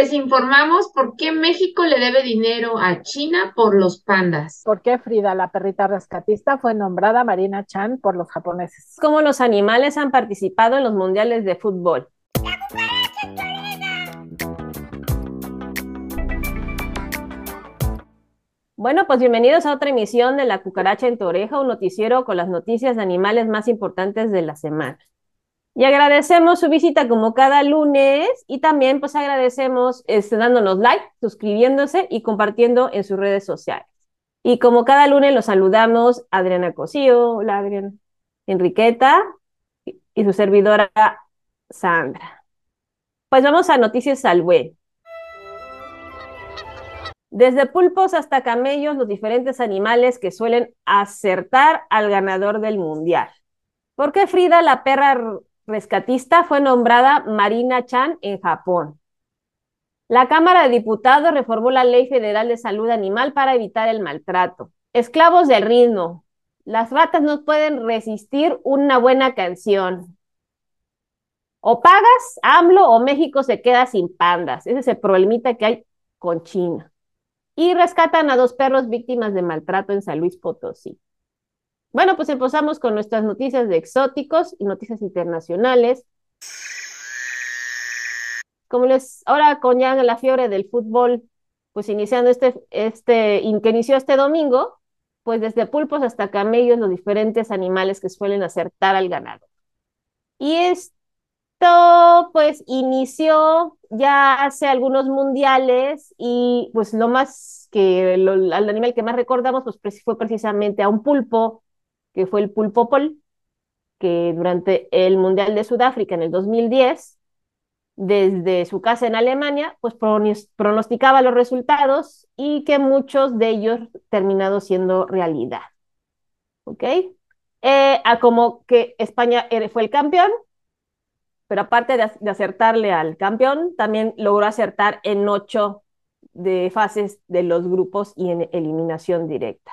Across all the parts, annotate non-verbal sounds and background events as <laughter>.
les informamos por qué México le debe dinero a China por los pandas. ¿Por qué Frida, la perrita rescatista, fue nombrada Marina Chan por los japoneses? Cómo los animales han participado en los mundiales de fútbol. Bueno, pues bienvenidos a otra emisión de La Cucaracha en tu oreja, un noticiero con las noticias de animales más importantes de la semana. Y agradecemos su visita como cada lunes y también pues agradecemos este, dándonos like, suscribiéndose y compartiendo en sus redes sociales. Y como cada lunes los saludamos Adriana Cosío, hola Adriana, Enriqueta y su servidora Sandra. Pues vamos a noticias al web. Desde pulpos hasta camellos, los diferentes animales que suelen acertar al ganador del mundial. ¿Por qué Frida, la perra rescatista, fue nombrada Marina Chan en Japón? La Cámara de Diputados reformó la Ley Federal de Salud Animal para evitar el maltrato. Esclavos del ritmo. Las ratas no pueden resistir una buena canción. O pagas AMLO o México se queda sin pandas. Ese es el problemita que hay con China y rescatan a dos perros víctimas de maltrato en San Luis Potosí. Bueno, pues empezamos con nuestras noticias de exóticos y noticias internacionales. Como les, ahora con ya la fiebre del fútbol, pues iniciando este, este, que inició este domingo, pues desde pulpos hasta camellos, los diferentes animales que suelen acertar al ganado. Y es esto pues inició ya hace algunos mundiales y pues lo más que el animal que más recordamos pues fue precisamente a un pulpo, que fue el pulpo pol, que durante el Mundial de Sudáfrica en el 2010, desde su casa en Alemania, pues pronosticaba los resultados y que muchos de ellos terminaron siendo realidad. ¿Ok? Eh, a como que España fue el campeón, pero aparte de, acertarle al campeón, también logró acertar en ocho de fases de los grupos y en eliminación directa.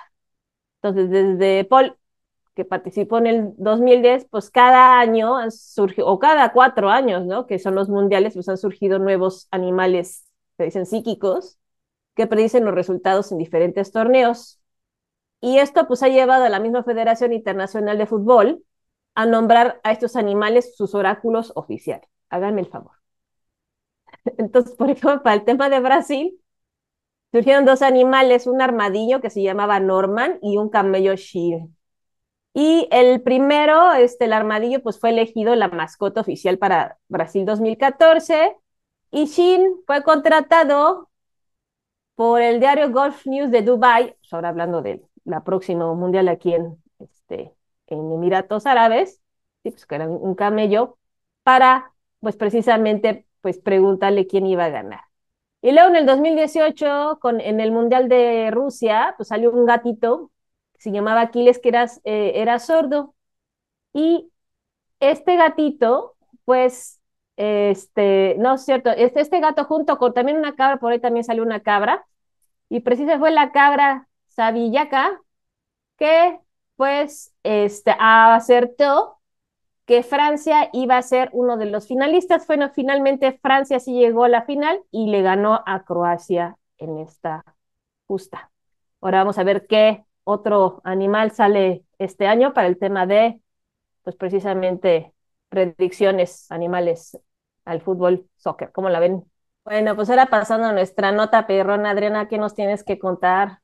Entonces, desde Paul, que participó en el 2010, pues cada año han surgido, o cada cuatro años, ¿no? Que son los mundiales, pues han surgido nuevos animales, se dicen psíquicos, que predicen los resultados en diferentes torneos. Y esto pues ha llevado a la misma Federación Internacional de Fútbol a nombrar a estos animales sus oráculos oficiales. Háganme el favor. <laughs> Entonces, por ejemplo, para el tema de Brasil, surgieron dos animales, un armadillo que se llamaba Norman y un camello Shir. Y el primero, este, el armadillo, pues fue elegido la mascota oficial para Brasil 2014 y Shin fue contratado por el diario Golf News de Dubai, pues ahora hablando de la próxima mundial aquí en, este, en Emiratos Árabes, pues que era un camello, para pues precisamente pues preguntarle quién iba a ganar. Y luego en el 2018, con, en el Mundial de Rusia, pues salió un gatito se llamaba Aquiles, que era, eh, era sordo. Y este gatito, pues, este, no es cierto, este, este gato junto con también una cabra, por ahí también salió una cabra, y precisamente fue la cabra Sabillaca que pues este, acertó que Francia iba a ser uno de los finalistas. Bueno, finalmente Francia sí llegó a la final y le ganó a Croacia en esta justa. Ahora vamos a ver qué otro animal sale este año para el tema de, pues precisamente, predicciones animales al fútbol, soccer. ¿Cómo la ven? Bueno, pues ahora pasando a nuestra nota perrona, Adriana, ¿qué nos tienes que contar?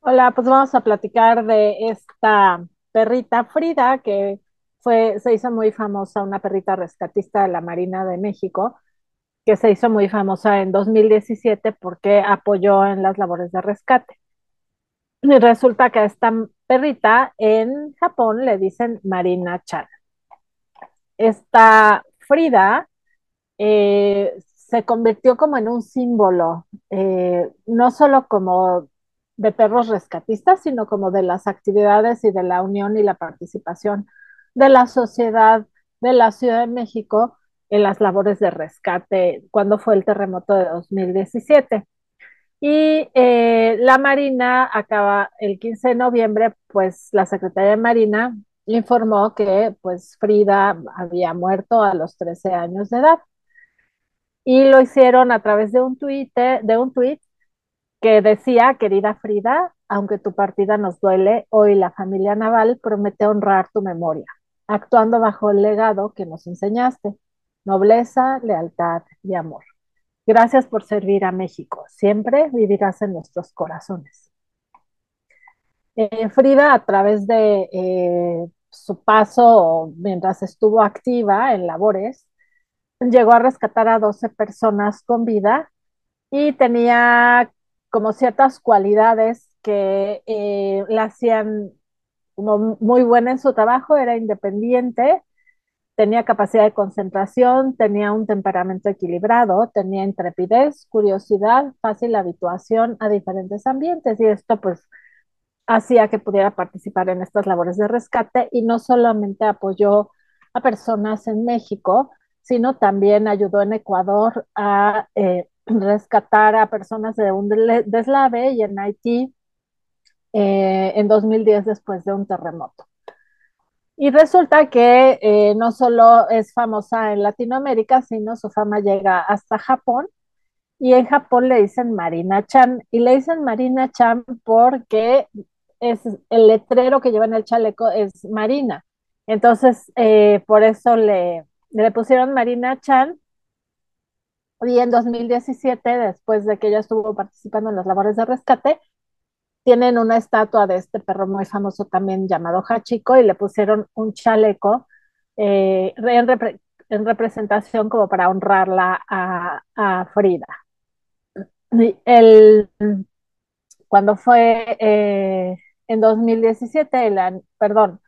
Hola, pues vamos a platicar de esta perrita Frida, que fue, se hizo muy famosa, una perrita rescatista de la Marina de México, que se hizo muy famosa en 2017 porque apoyó en las labores de rescate. Y resulta que a esta perrita en Japón le dicen Marina Chan. Esta Frida eh, se convirtió como en un símbolo, eh, no solo como de perros rescatistas, sino como de las actividades y de la unión y la participación de la sociedad de la Ciudad de México en las labores de rescate cuando fue el terremoto de 2017. Y eh, la Marina acaba el 15 de noviembre, pues la Secretaría de Marina informó que pues Frida había muerto a los 13 años de edad. y lo hicieron a través de un tuit, de un tuit que decía, querida Frida, aunque tu partida nos duele, hoy la familia Naval promete honrar tu memoria, actuando bajo el legado que nos enseñaste, nobleza, lealtad y amor. Gracias por servir a México. Siempre vivirás en nuestros corazones. Eh, Frida, a través de eh, su paso mientras estuvo activa en labores, llegó a rescatar a 12 personas con vida y tenía como ciertas cualidades que eh, la hacían muy buena en su trabajo, era independiente, tenía capacidad de concentración, tenía un temperamento equilibrado, tenía intrepidez, curiosidad, fácil habituación a diferentes ambientes y esto pues hacía que pudiera participar en estas labores de rescate y no solamente apoyó a personas en México, sino también ayudó en Ecuador a eh, rescatar a personas de un deslave y en Haití eh, en 2010 después de un terremoto. Y resulta que eh, no solo es famosa en Latinoamérica, sino su fama llega hasta Japón. Y en Japón le dicen Marina Chan. Y le dicen Marina Chan porque es el letrero que lleva en el chaleco es Marina. Entonces, eh, por eso le, le pusieron Marina Chan. Y en 2017, después de que ella estuvo participando en las labores de rescate, tienen una estatua de este perro muy famoso también llamado Hachiko y le pusieron un chaleco eh, en, representación como para honrarla a, Frida. el, cuando fue eh, en 2017, el, perdón,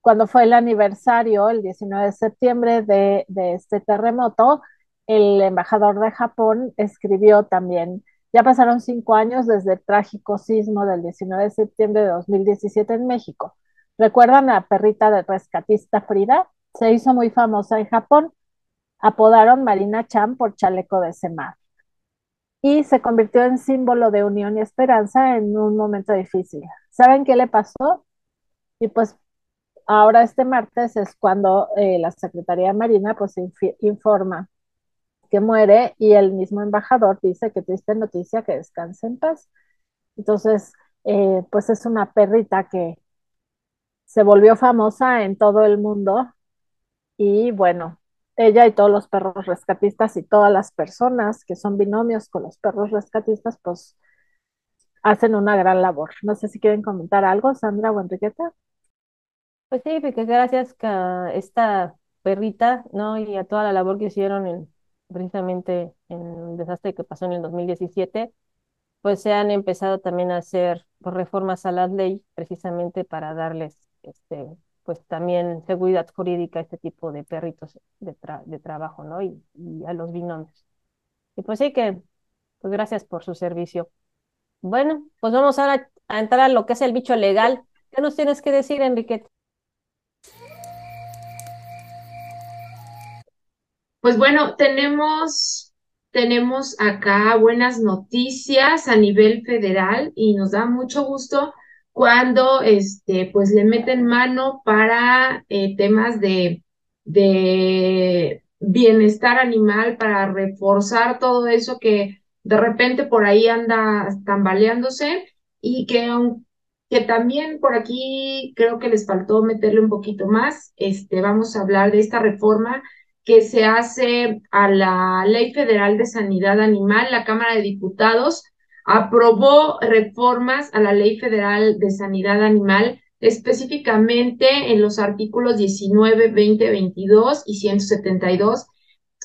cuando fue el aniversario, el 19 de septiembre de, de este terremoto, el embajador de Japón escribió también ya pasaron cinco años desde el trágico sismo del 19 de septiembre de 2017 en México. ¿Recuerdan a la perrita de rescatista Frida? Se hizo muy famosa en Japón. Apodaron Marina Chan por chaleco de semar. Y se convirtió en símbolo de unión y esperanza en un momento difícil. ¿Saben qué le pasó? Y pues ahora este martes es cuando eh, la Secretaría de Marina pues informa que muere y el mismo embajador dice que triste noticia, que descanse en paz. Entonces, eh, pues es una perrita que se volvió famosa en todo el mundo y bueno, ella y todos los perros rescatistas y todas las personas que son binomios con los perros rescatistas, pues hacen una gran labor. No sé si quieren comentar algo, Sandra o Enriqueta. Pues sí, porque gracias a esta perrita, ¿no? Y a toda la labor que hicieron en, precisamente en el desastre que pasó en el 2017, pues se han empezado también a hacer pues, reformas a las leyes precisamente para darles este, pues también seguridad jurídica a este tipo de perritos de, trabajo, ¿no? Y, a los binomios. Y pues sí que, pues gracias por su servicio. Bueno, pues vamos ahora a entrar a lo que es el bicho legal. ¿Qué nos tienes que decir, Enrique? Pues bueno, tenemos, tenemos acá buenas noticias a nivel federal y nos da mucho gusto cuando este, pues le meten mano para eh, temas de, de bienestar animal, para reforzar todo eso que de repente por ahí anda tambaleándose y que, que también por aquí creo que les faltó meterle un poquito más. Este, vamos a hablar de esta reforma que se hace a la Ley Federal de Sanidad Animal. La Cámara de Diputados aprobó reformas a la Ley Federal de Sanidad Animal, específicamente en los artículos 19, 20, 22 y 172.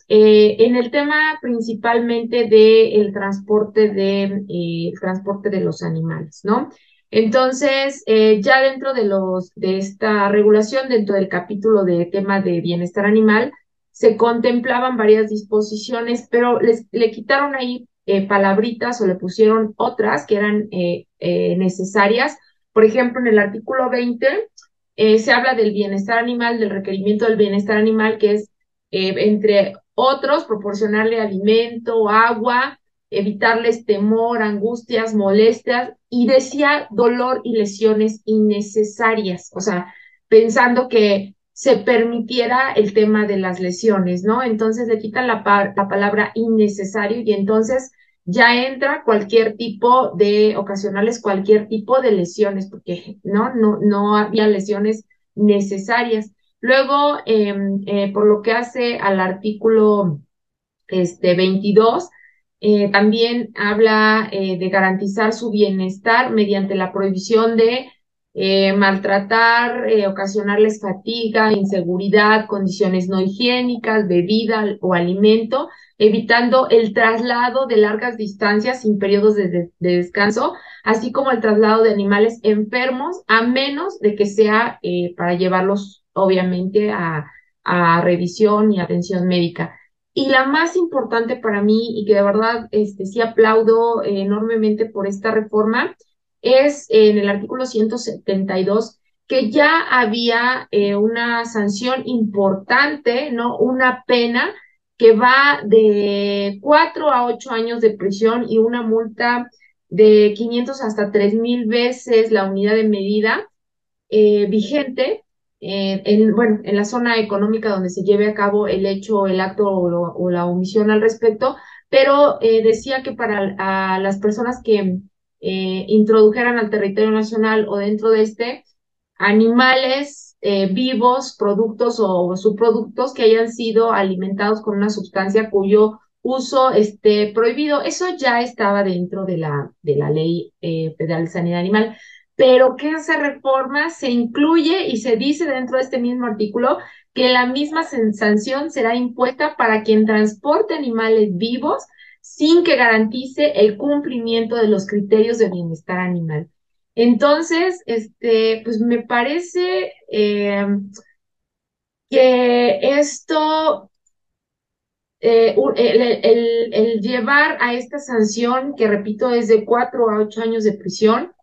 Eh, en el tema principalmente del transporte de eh, transporte de los animales, ¿no? Entonces, eh, ya dentro de los de esta regulación, dentro del capítulo de tema de bienestar animal, se contemplaban varias disposiciones, pero les, le quitaron ahí eh, palabritas o le pusieron otras que eran eh, eh, necesarias. Por ejemplo, en el artículo 20 se habla del bienestar animal, del requerimiento del bienestar animal, que es, entre otros, proporcionarle alimento, agua, evitarles temor, angustias, molestias, y decía dolor y lesiones innecesarias, o sea, pensando que se permitiera el tema de las lesiones, ¿no? Entonces le quitan la, la palabra innecesario y entonces ya entra cualquier tipo de, ocasionales cualquier tipo de lesiones, porque no, no, no había lesiones necesarias. Luego, em, eh, por lo que hace al artículo este, 22, eh, también habla eh, de garantizar su bienestar mediante la prohibición de maltratar, ocasionarles fatiga, inseguridad, condiciones no higiénicas, bebida o alimento, evitando el traslado de largas distancias sin periodos de, descanso, así como el traslado de animales enfermos, a menos de que sea eh, para llevarlos, obviamente, a, revisión y atención médica. Y la más importante para mí, y que de verdad este, sí aplaudo enormemente por esta reforma, es en el artículo 172 que ya había eh, una sanción importante, ¿no? Una pena que va de cuatro a ocho años de prisión y una multa de 500 hasta tres mil veces la unidad de medida eh, vigente eh, en, bueno, en la zona económica donde se lleve a cabo el hecho, el acto o, la omisión al respecto, pero decía que para las personas que introdujeran al territorio nacional o dentro de este animales eh, vivos, productos o subproductos que hayan sido alimentados con una sustancia cuyo uso esté prohibido. Eso ya estaba dentro de la, de la ley eh, federal de sanidad animal, pero que esa reforma se incluye y se dice dentro de este mismo artículo que la misma sanción será impuesta para quien transporte animales vivos sin que garantice el cumplimiento de los criterios de bienestar animal. Entonces, este, pues me parece eh, que esto, eh, el, llevar a esta sanción, que repito, es de cuatro a ocho años de prisión,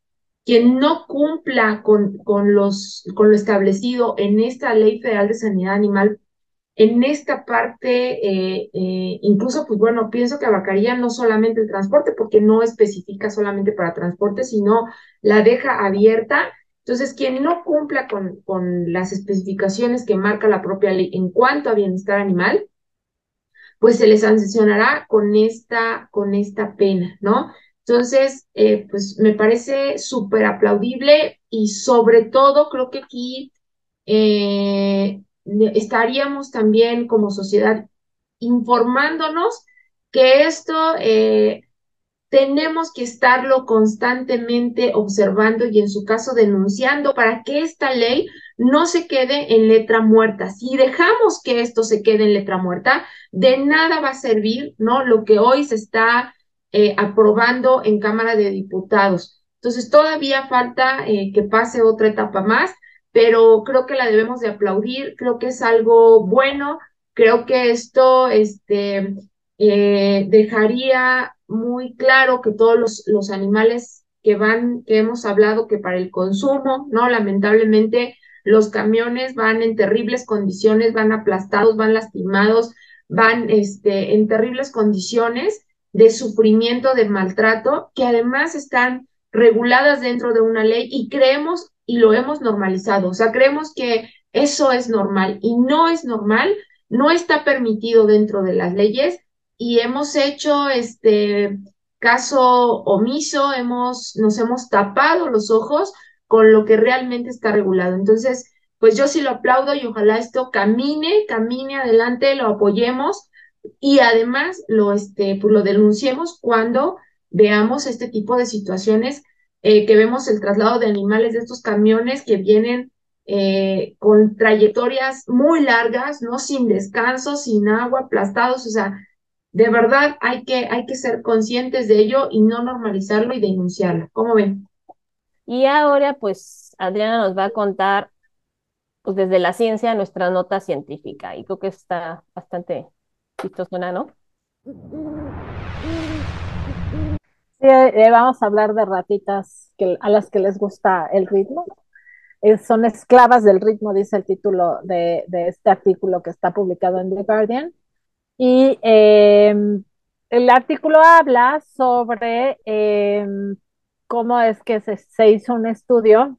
quien no cumpla con, con, los, con lo establecido en esta Ley Federal de Sanidad Animal en esta parte, eh, eh, incluso, pues bueno, pienso que abarcaría no solamente el transporte, porque no especifica solamente para transporte, sino la deja abierta. Entonces, quien no cumpla con, con las especificaciones que marca la propia ley en cuanto a bienestar animal, pues se les sancionará con esta, con esta pena, ¿no? Entonces, eh, pues me parece súper aplaudible y sobre todo creo que aquí estaríamos también como sociedad informándonos que esto eh, tenemos que estarlo constantemente observando y en su caso denunciando para que esta ley no se quede en letra muerta. Si dejamos que esto se quede en letra muerta, de nada va a servir, ¿no? Lo que hoy se está eh, aprobando en Cámara de Diputados. Entonces, todavía falta eh, que pase otra etapa más pero creo que la debemos de aplaudir, creo que es algo bueno, creo que esto este, eh, dejaría muy claro que todos los, los animales que van, que hemos hablado que para el consumo, ¿no? Lamentablemente los camiones van en terribles condiciones, van aplastados, van lastimados, van este, en terribles condiciones de sufrimiento, de maltrato, que además están reguladas dentro de una ley y creemos y lo hemos normalizado. O sea, creemos que eso es normal y no es normal, no está permitido dentro de las leyes y hemos hecho este caso omiso, hemos, nos hemos tapado los ojos con lo que realmente está regulado. Entonces, pues yo sí lo aplaudo y ojalá esto camine, camine adelante, lo apoyemos y además lo, este, pues lo denunciemos cuando veamos este tipo de situaciones eh, que vemos el traslado de animales de estos camiones que vienen eh, con trayectorias muy largas, ¿no? Sin descanso, sin agua, aplastados, o sea, de verdad hay que, hay que ser conscientes de ello y no normalizarlo y denunciarlo. ¿Cómo ven? Y ahora, pues, Adriana nos va a contar, pues, desde la ciencia, nuestra nota científica. Y creo que está bastante chistosona, ¿no? Eh, vamos a hablar de ratitas que, a las que les gusta el ritmo. son esclavas del ritmo, dice el título de, este artículo que está publicado en The Guardian. Y em, el artículo habla sobre em, cómo es que se, hizo un estudio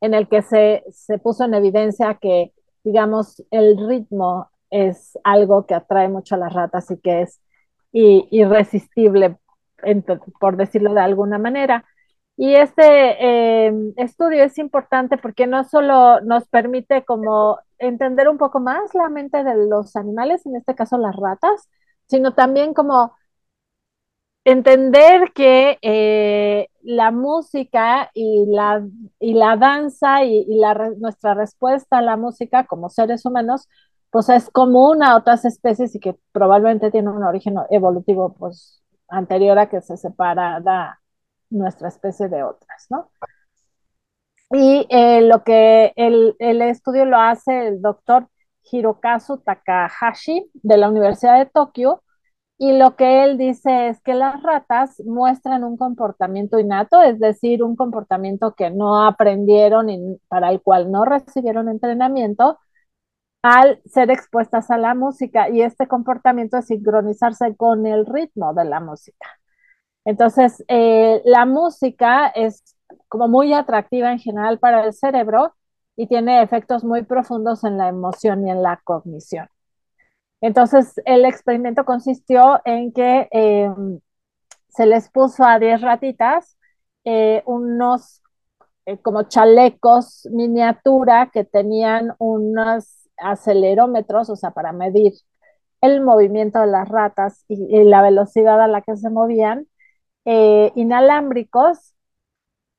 en el que se, se puso en evidencia que, digamos, el ritmo es algo que atrae mucho a las ratas y que es irresistible, por decirlo de alguna manera. Y este eh, estudio es importante porque no solo nos permite como entender un poco más la mente de los animales, en este caso las ratas, sino también como entender que eh, la música y la, y la danza y, la, nuestra respuesta a la música como seres humanos, pues es común a otras especies y que probablemente tiene un origen evolutivo pues anterior a que se separa nuestra especie de otras, ¿no? Y eh, lo que el, el, estudio lo hace el doctor Hirokazu Takahashi de la Universidad de Tokio, y lo que él dice es que las ratas muestran un comportamiento innato, es decir, un comportamiento que no aprendieron y para el cual no recibieron entrenamiento al ser expuestas a la música y este comportamiento es sincronizarse con el ritmo de la música. Entonces, eh, la música es como muy atractiva en general para el cerebro y tiene efectos muy profundos en la emoción y en la cognición. Entonces, el experimento consistió en que eh, se les puso a 10 ratitas eh, unos eh, como chalecos miniatura que tenían unos acelerómetros, o sea, para medir el movimiento de las ratas y, la velocidad a la que se movían, inalámbricos,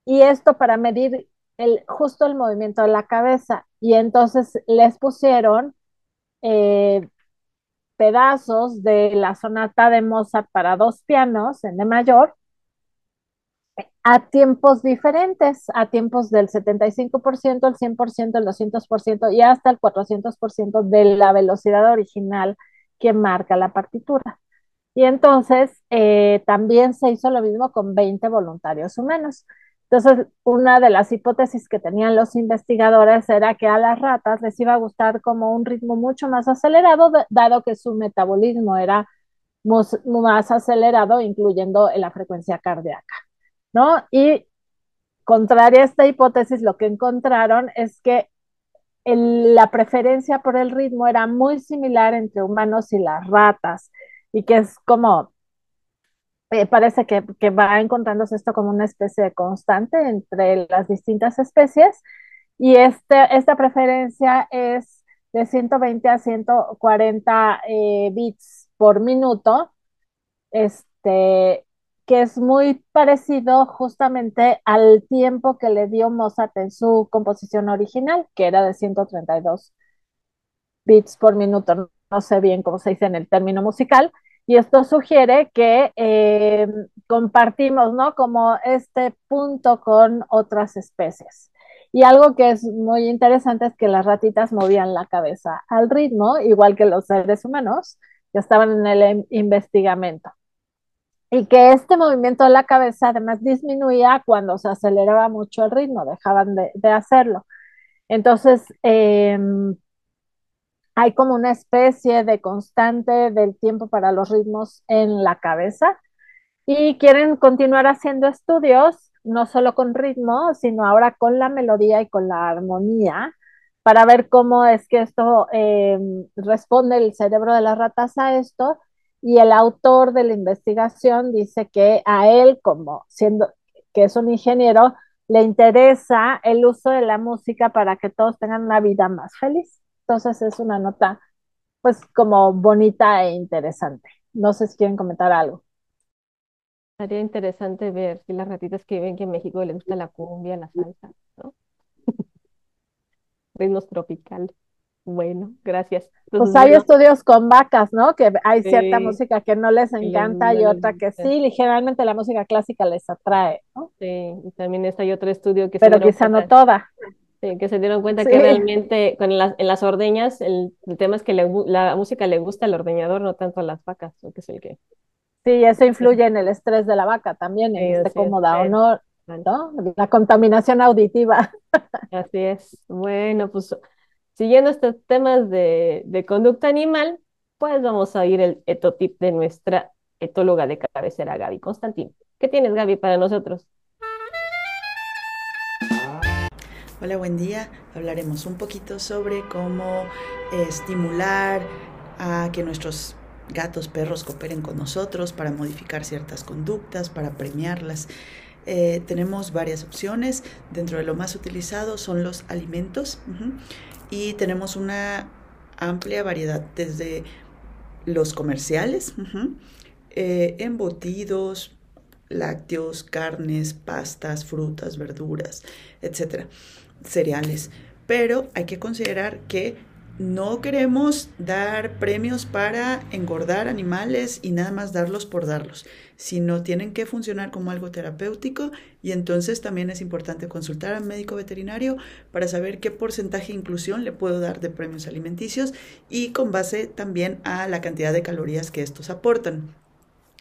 y esto para medir el, justo el movimiento de la cabeza. Y entonces les pusieron pedazos de la sonata de Mozart para dos pianos en D mayor a tiempos diferentes, a tiempos del 75%, el 100%, el 200% y hasta el 400% de la velocidad original que marca la partitura. Y entonces eh, también se hizo lo mismo con 20 voluntarios humanos. Entonces, una de las hipótesis que tenían los investigadores era que a las ratas les iba a gustar como un ritmo mucho más acelerado, dado que su metabolismo era más acelerado, incluyendo la frecuencia cardíaca, ¿no? Y contraria a esta hipótesis, lo que encontraron es que la preferencia por el ritmo era muy similar entre humanos y las ratas, y que es como eh, parece que, va encontrándose esto como una especie de constante entre las distintas especies y este, esta preferencia es de 120 a 140 eh, bits por minuto, este, que es muy parecido justamente al tiempo que le dio Mozart en su composición original, que era de 132 bits por minuto. No sé bien cómo se dice en el término musical, y esto sugiere que eh, compartimos, ¿no? Como este punto con otras especies. Y algo que es muy interesante es que las ratitas movían la cabeza al ritmo, igual que los seres humanos que estaban en el investigamiento. Y que este movimiento de la cabeza además disminuía cuando se aceleraba mucho el ritmo, dejaban de, hacerlo. Entonces, eh, hay como una especie de constante del tiempo para los ritmos en la cabeza y quieren continuar haciendo estudios, no solo con ritmo, sino ahora con la melodía y con la armonía, para ver cómo es que esto em, responde el cerebro de las ratas a esto. Y el autor de la investigación dice que a él, como siendo que es un ingeniero, le interesa el uso de la música para que todos tengan una vida más feliz. Entonces es una nota pues como bonita e interesante. No sé si quieren comentar algo. Sería interesante ver si las ratitas que viven aquí en México les gusta la cumbia, la salsa, ¿no? <laughs> Ritmos tropicales. Bueno, gracias. pues hay estudios con vacas, ¿no? Que hay cierta música que no les encanta y, otra que sí, y generalmente la música clásica les atrae, ¿no? Sí, y también está hay otro estudio que Pero quizá no toda. Sí, que se dieron cuenta que realmente con las, en las ordeñas el, tema es que la música le gusta al ordeñador, no tanto a las vacas, que es el que... Sí, eso influye en el estrés de la vaca también, en este cómoda o no, ¿no? La contaminación auditiva. Así es. Bueno, pues siguiendo estos temas de, conducta animal, pues vamos a oír el etotip de nuestra etóloga de cabecera, Gaby Constantín. ¿Qué tienes, Gaby, para nosotros? Hola, buen día. Hablaremos un poquito sobre cómo eh, estimular a que nuestros gatos, perros cooperen con nosotros para modificar ciertas conductas, para premiarlas. Eh, tenemos varias opciones. Dentro de lo más utilizado son los alimentos y tenemos una amplia variedad desde los comerciales, eh, embutidos, lácteos, carnes, pastas, frutas, verduras, etcétera, cereales. Pero hay que considerar que no queremos dar premios para engordar animales y nada más darlos por darlos, sino tienen que funcionar como algo terapéutico y entonces también es importante consultar al médico veterinario para saber qué porcentaje de inclusión le puedo dar de premios alimenticios y con base también a la cantidad de calorías que estos aportan.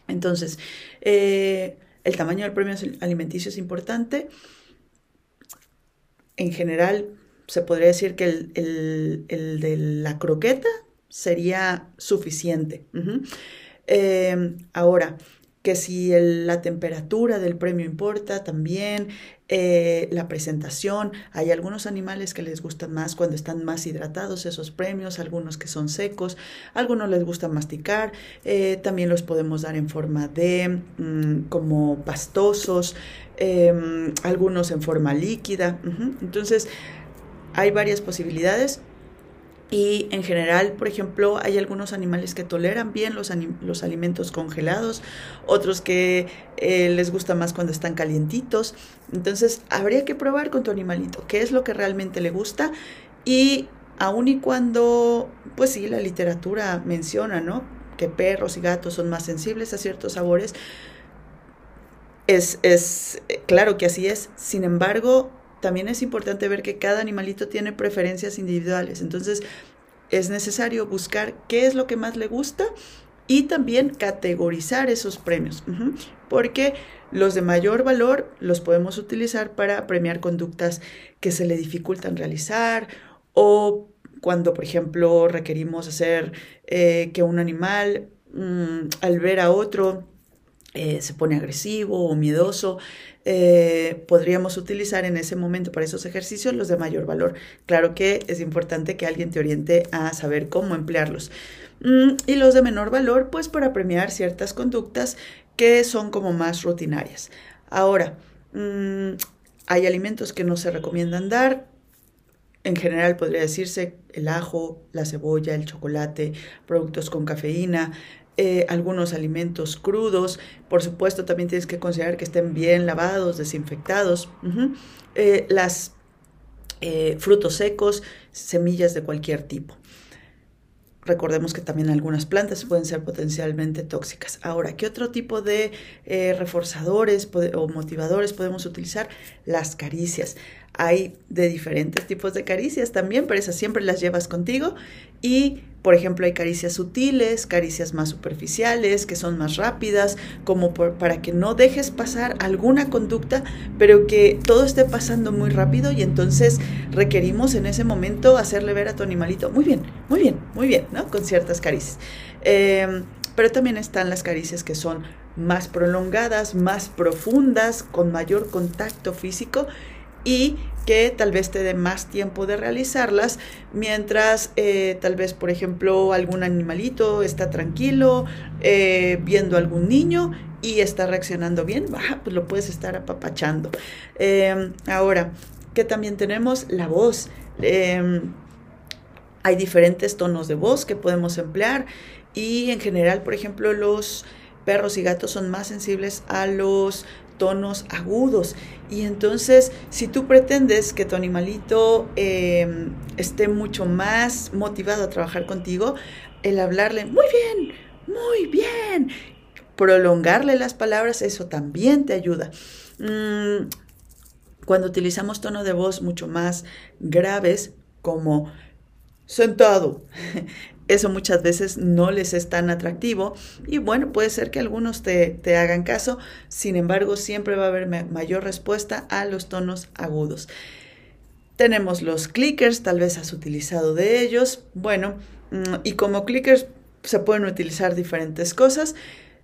Entonces, eh, el tamaño del premio alimenticio es importante. En general, se podría decir que el, de la croqueta sería suficiente. Em, ahora, que si la temperatura del premio importa también, eh, la presentación, hay algunos animales que les gustan más cuando están más hidratados esos premios, algunos que son secos, algunos les gusta masticar, eh, también los podemos dar en forma de mm, como pastosos, em, algunos en forma líquida. Entonces, hay varias posibilidades. Y en general, por ejemplo, hay algunos animales que toleran bien los, alimentos congelados, otros que eh, les gusta más cuando están calientitos. Entonces, habría que probar con tu animalito qué es lo que realmente le gusta. Y aun y cuando, pues sí, la literatura menciona, ¿no? Que perros y gatos son más sensibles a ciertos sabores. Es, es claro que así es. Sin embargo, también es importante ver que cada animalito tiene preferencias individuales. Entonces, es necesario buscar qué es lo que más le gusta y también categorizar esos premios, porque los de mayor valor los podemos utilizar para premiar conductas que se le dificultan realizar o cuando, por ejemplo, requerimos hacer eh, que un animal mm, al ver a otro eh, se pone agresivo o miedoso, eh, podríamos utilizar en ese momento para esos ejercicios los de mayor valor. Claro que es importante que alguien te oriente a saber cómo emplearlos. Mm, y los de menor valor, pues para premiar ciertas conductas que son como más rutinarias. Ahora, mm, hay alimentos que no se recomiendan dar. En general podría decirse el ajo, la cebolla, el chocolate, productos con cafeína, eh, algunos alimentos crudos. Por supuesto, también tienes que considerar que estén bien lavados, desinfectados. Eh, las eh, frutos secos, semillas de cualquier tipo. Recordemos que también algunas plantas pueden ser potencialmente tóxicas. Ahora, ¿qué otro tipo de reforzadores o motivadores podemos utilizar? Las caricias. Hay de diferentes tipos de caricias también, pero esas siempre las llevas contigo. Y, por ejemplo, hay caricias sutiles, caricias más superficiales, que son más rápidas, como para que no dejes pasar alguna conducta, pero que todo esté pasando muy rápido y entonces requerimos en ese momento hacerle ver a tu animalito, muy bien, muy bien, muy bien, ¿no? Con ciertas caricias. Em, pero también están las caricias que son más prolongadas, más profundas, con mayor contacto físico y que tal vez te dé más tiempo de realizarlas, mientras eh, tal vez, por ejemplo, algún animalito está tranquilo eh, viendo a algún niño y está reaccionando bien, <laughs> pues lo puedes estar apapachando. Em, ahora, que también tenemos la voz. Em, hay diferentes tonos de voz que podemos emplear y en general, por ejemplo, los perros y gatos son más sensibles a los tonos agudos. Y entonces, si tú pretendes que tu animalito em, esté mucho más motivado a trabajar contigo, el hablarle, muy bien, muy bien, prolongarle las palabras, eso también te ayuda. Mm, cuando utilizamos tono de voz mucho más graves, como sentado, eso muchas veces no les es tan atractivo y bueno, puede ser que algunos te, hagan caso, sin embargo siempre va a haber mayor respuesta a los tonos agudos. Tenemos los clickers, tal vez has utilizado de ellos, bueno, mm, y como clickers se pueden utilizar diferentes cosas,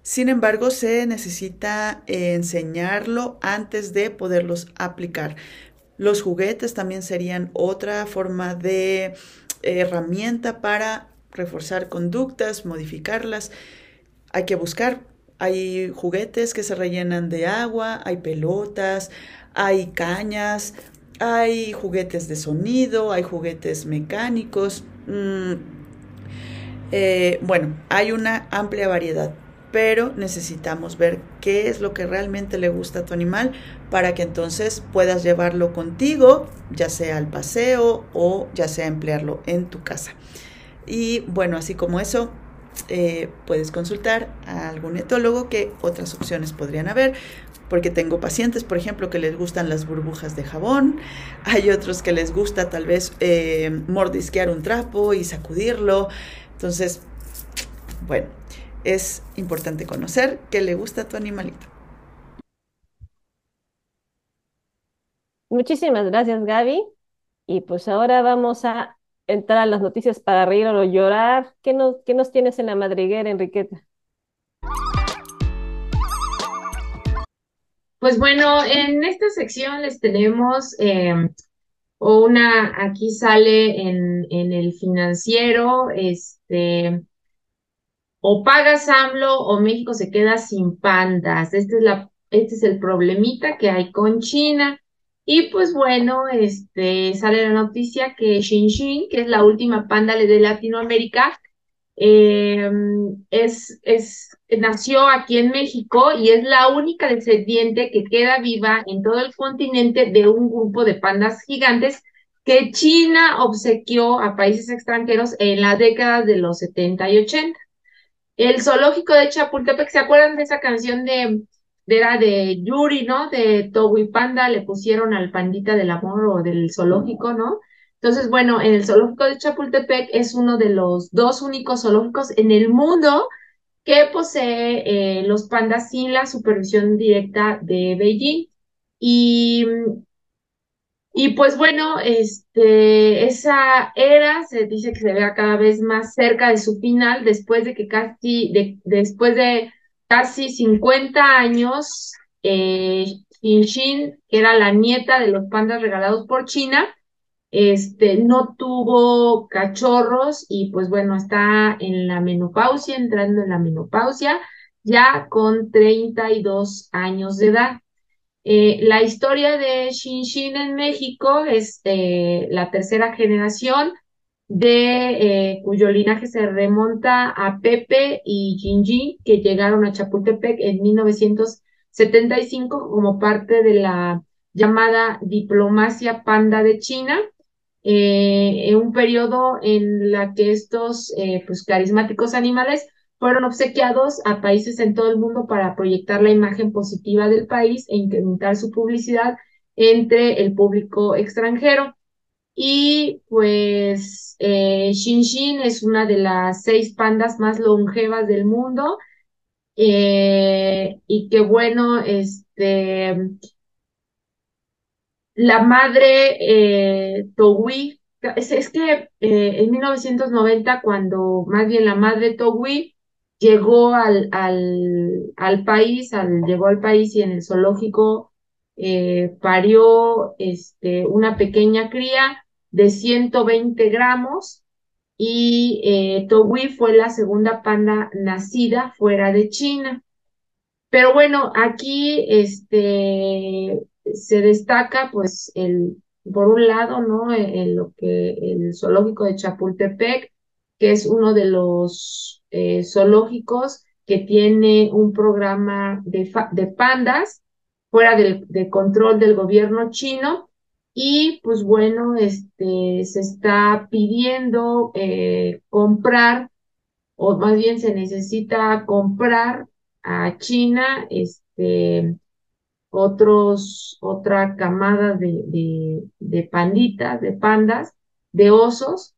sin embargo se necesita enseñarlo antes de poderlos aplicar Los juguetes también serían otra forma de herramienta para reforzar conductas, modificarlas. Hay que buscar. Hay juguetes que se rellenan de agua, hay pelotas, hay cañas, hay juguetes de sonido, hay juguetes mecánicos. Mm, eh, bueno, hay una amplia variedad, pero necesitamos ver qué es lo que realmente le gusta a tu animal para que entonces puedas llevarlo contigo, ya sea al paseo o ya sea emplearlo en tu casa. Y bueno, así como eso, eh, puedes consultar a algún etólogo que otras opciones podrían haber porque tengo pacientes, por ejemplo, que les gustan las burbujas de jabón, hay otros que les gusta tal vez eh, mordisquear un trapo y sacudirlo. Entonces, bueno, es importante conocer qué le gusta a tu animalito. Muchísimas gracias, Gaby. Y pues ahora vamos a entrar a las noticias para reír o llorar. ¿Qué nos, qué nos tienes en la madriguera, Enriqueta? Pues bueno, en esta sección les tenemos em, una, aquí sale en, en, el financiero, este, o pagas AMLO o México se queda sin pandas. Este es, la, este es el problemita que hay con China. Y pues bueno, este, sale la noticia que Xinjiang, que es la última panda de Latinoamérica, eh, es, es, nació aquí en México y es la única descendiente que queda viva en todo el continente de un grupo de pandas gigantes que China obsequió a países extranjeros en las décadas de los 70 y 80. El zoológico de Chapultepec, ¿se acuerdan de esa canción de, era de Yuri, ¿no? De Togo Panda, le pusieron al pandita del amor o del zoológico, ¿no? Entonces, bueno, en el zoológico de Chapultepec es uno de los dos únicos zoológicos en el mundo que posee eh, los pandas sin la supervisión directa de Beijing. Y, y pues bueno, este, esa era se dice que se vea cada vez más cerca de su final después de que casi, de, después de casi 50 años, eh, Xin que era la nieta de los pandas regalados por China, este, no tuvo cachorros y pues bueno, está en la menopausia, entrando en la menopausia, ya con 32 años de edad. Eh, la historia de Xin en México es eh, la tercera generación de eh, cuyo linaje se remonta a Pepe y Jinji, que llegaron a Chapultepec en 1975 como parte de la llamada diplomacia panda de China eh, en un periodo en la que estos eh, pues, carismáticos animales fueron obsequiados a países en todo el mundo para proyectar la imagen positiva del país e incrementar su publicidad entre el público extranjero. Y pues eh, Xin es una de las seis pandas más longevas del mundo. Eh, y que bueno, este, la madre eh, Togui, es, que eh, en 1990, cuando más bien la madre Togui llegó al, al, al país, al, llegó al país y en el zoológico eh, parió este, una pequeña cría de 120 gramos y eh, Togui fue la segunda panda nacida fuera de China. Pero bueno, aquí este, se destaca pues el, por un lado, ¿no? En lo que el zoológico de Chapultepec, que es uno de los eh, zoológicos que tiene un programa de, de pandas fuera del de control del gobierno chino y pues bueno, este, se está pidiendo eh, comprar, o más bien se necesita comprar a China, este, otros, otra camada de, de, panditas, de pandas, de osos,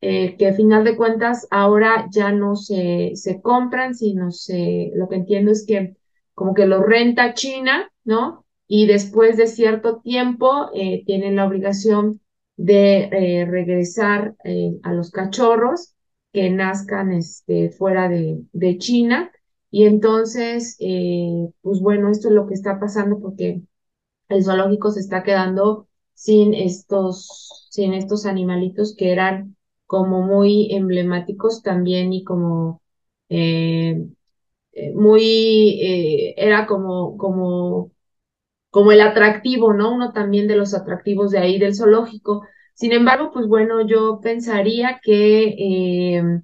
eh, que a final de cuentas ahora ya no se, se compran, sino se, lo que entiendo es que como que lo renta China, ¿no? Y después de cierto tiempo eh, tienen la obligación de eh, regresar a los cachorros que nazcan este, fuera de, de China. Y entonces, eh, pues bueno, esto es lo que está pasando porque el zoológico se está quedando sin estos, sin estos animalitos que eran como muy emblemáticos también y como eh, eh, muy, eh, era como, como, como el atractivo, ¿no? Uno también de los atractivos de ahí del zoológico. Sin embargo, pues bueno, yo pensaría que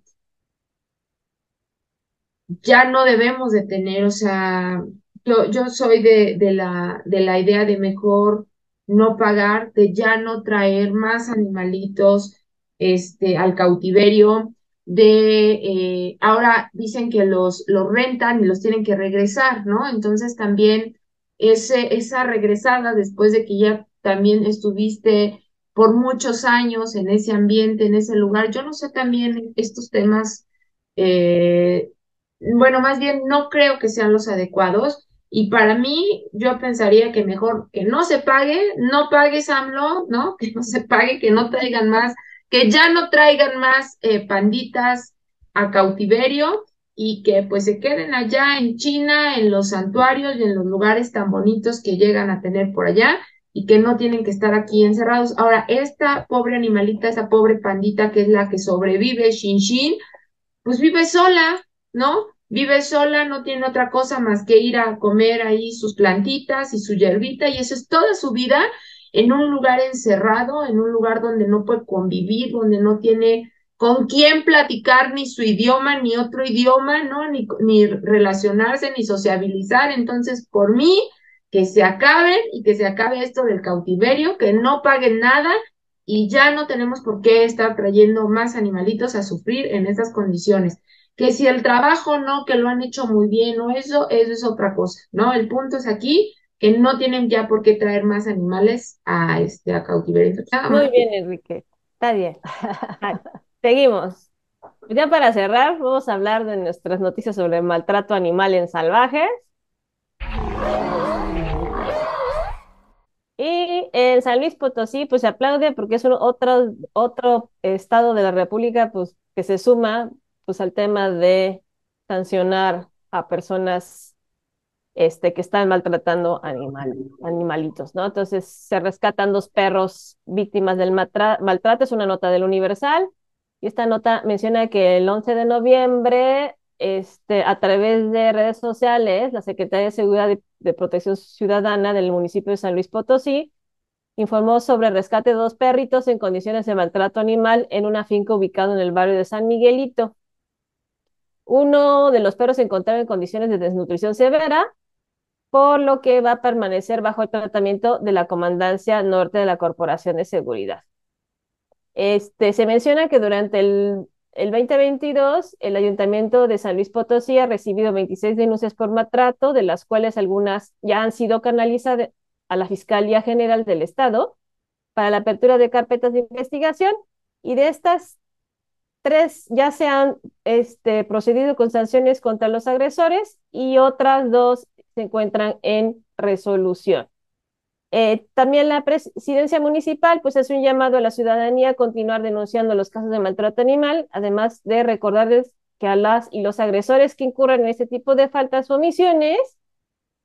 ya no debemos de tener, o sea, yo, yo soy de, de, la, de la idea de mejor no pagar, de ya no traer más animalitos este, al cautiverio, de eh, ahora dicen que los, los rentan y los tienen que regresar, ¿no? Entonces también ese, esa regresada después de que ya también estuviste por muchos años en ese ambiente, en ese lugar, yo no sé también estos temas eh, bueno, más bien no creo que sean los adecuados. Y para mí, yo pensaría que mejor que no se pague, no pagues AMLO, ¿no? <laughs> Que no se pague, que no traigan más, que ya no traigan más eh, panditas a cautiverio y que pues se queden allá en China, en los santuarios y en los lugares tan bonitos que llegan a tener por allá y que no tienen que estar aquí encerrados. Ahora, esta pobre animalita, esa pobre pandita que es la que sobrevive, Shin Shin, pues vive sola, ¿no? Vive sola, no tiene otra cosa más que ir a comer ahí sus plantitas y su hierbita y eso es toda su vida en un lugar encerrado, en un lugar donde no puede convivir, donde no tiene con quién platicar ni su idioma, ni otro idioma, ¿no? Ni, ni relacionarse, ni sociabilizar. Entonces, por mí, que se acaben y que se acabe esto del cautiverio, que no paguen nada y ya no tenemos por qué estar trayendo más animalitos a sufrir en estas condiciones que si el trabajo no, que lo han hecho muy bien o eso, eso es otra cosa, ¿no? El punto es aquí que no tienen ya por qué traer más animales a, este, a cautiverio. Muy bien, Enrique, está bien. <laughs> seguimos. Ya para cerrar, vamos a hablar de nuestras noticias sobre el maltrato animal en salvajes. Y en San Luis Potosí, pues se aplaude porque es otro, otro estado de la República pues, que se suma pues al tema de sancionar a personas este, que están maltratando animal, animalitos, ¿no? Entonces se rescatan dos perros víctimas del maltrato, es una nota del Universal, y esta nota menciona que el 11 de noviembre, este, a través de redes sociales, la Secretaría de Seguridad de, de Protección Ciudadana del municipio de San Luis Potosí informó sobre el rescate de dos perritos en condiciones de maltrato animal en una finca ubicada en el barrio de San Miguelito. Uno de los perros se encontraba en condiciones de desnutrición severa, por lo que va a permanecer bajo el tratamiento de la Comandancia Norte de la Corporación de Seguridad. Este, se menciona que durante el, el 2022 el Ayuntamiento de San Luis Potosí ha recibido 26 denuncias por maltrato, de las cuales algunas ya han sido canalizadas a la Fiscalía General del Estado para la apertura de carpetas de investigación y de estas tres ya se han este, procedido con sanciones contra los agresores y otras dos se encuentran en resolución. Eh, también la presidencia municipal pues hace un llamado a la ciudadanía a continuar denunciando los casos de maltrato animal, además de recordarles que a las y los agresores que incurran en este tipo de faltas o omisiones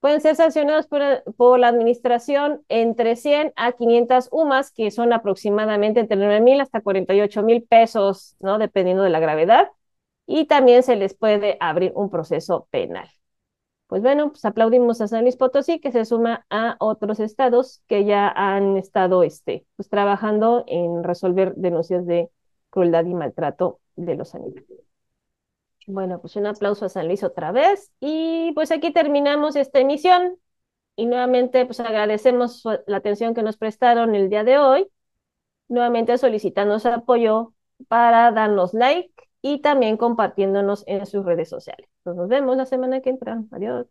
pueden ser sancionados por, la administración entre 100 a 500 UMAS, que son aproximadamente entre 9 mil hasta 48 mil pesos, ¿no? Dependiendo de la gravedad. Y también se les puede abrir un proceso penal. Pues bueno, pues aplaudimos a San Luis Potosí, que se suma a otros estados que ya han estado este, pues, trabajando en resolver denuncias de crueldad y maltrato de los animales. Bueno, pues un aplauso a San Luis otra vez. Y pues aquí terminamos esta emisión. Y nuevamente, pues agradecemos la atención que nos prestaron el día de hoy. Nuevamente solicitando su apoyo para darnos like y también compartiéndonos en sus redes sociales. nos vemos la semana que entra. Adiós.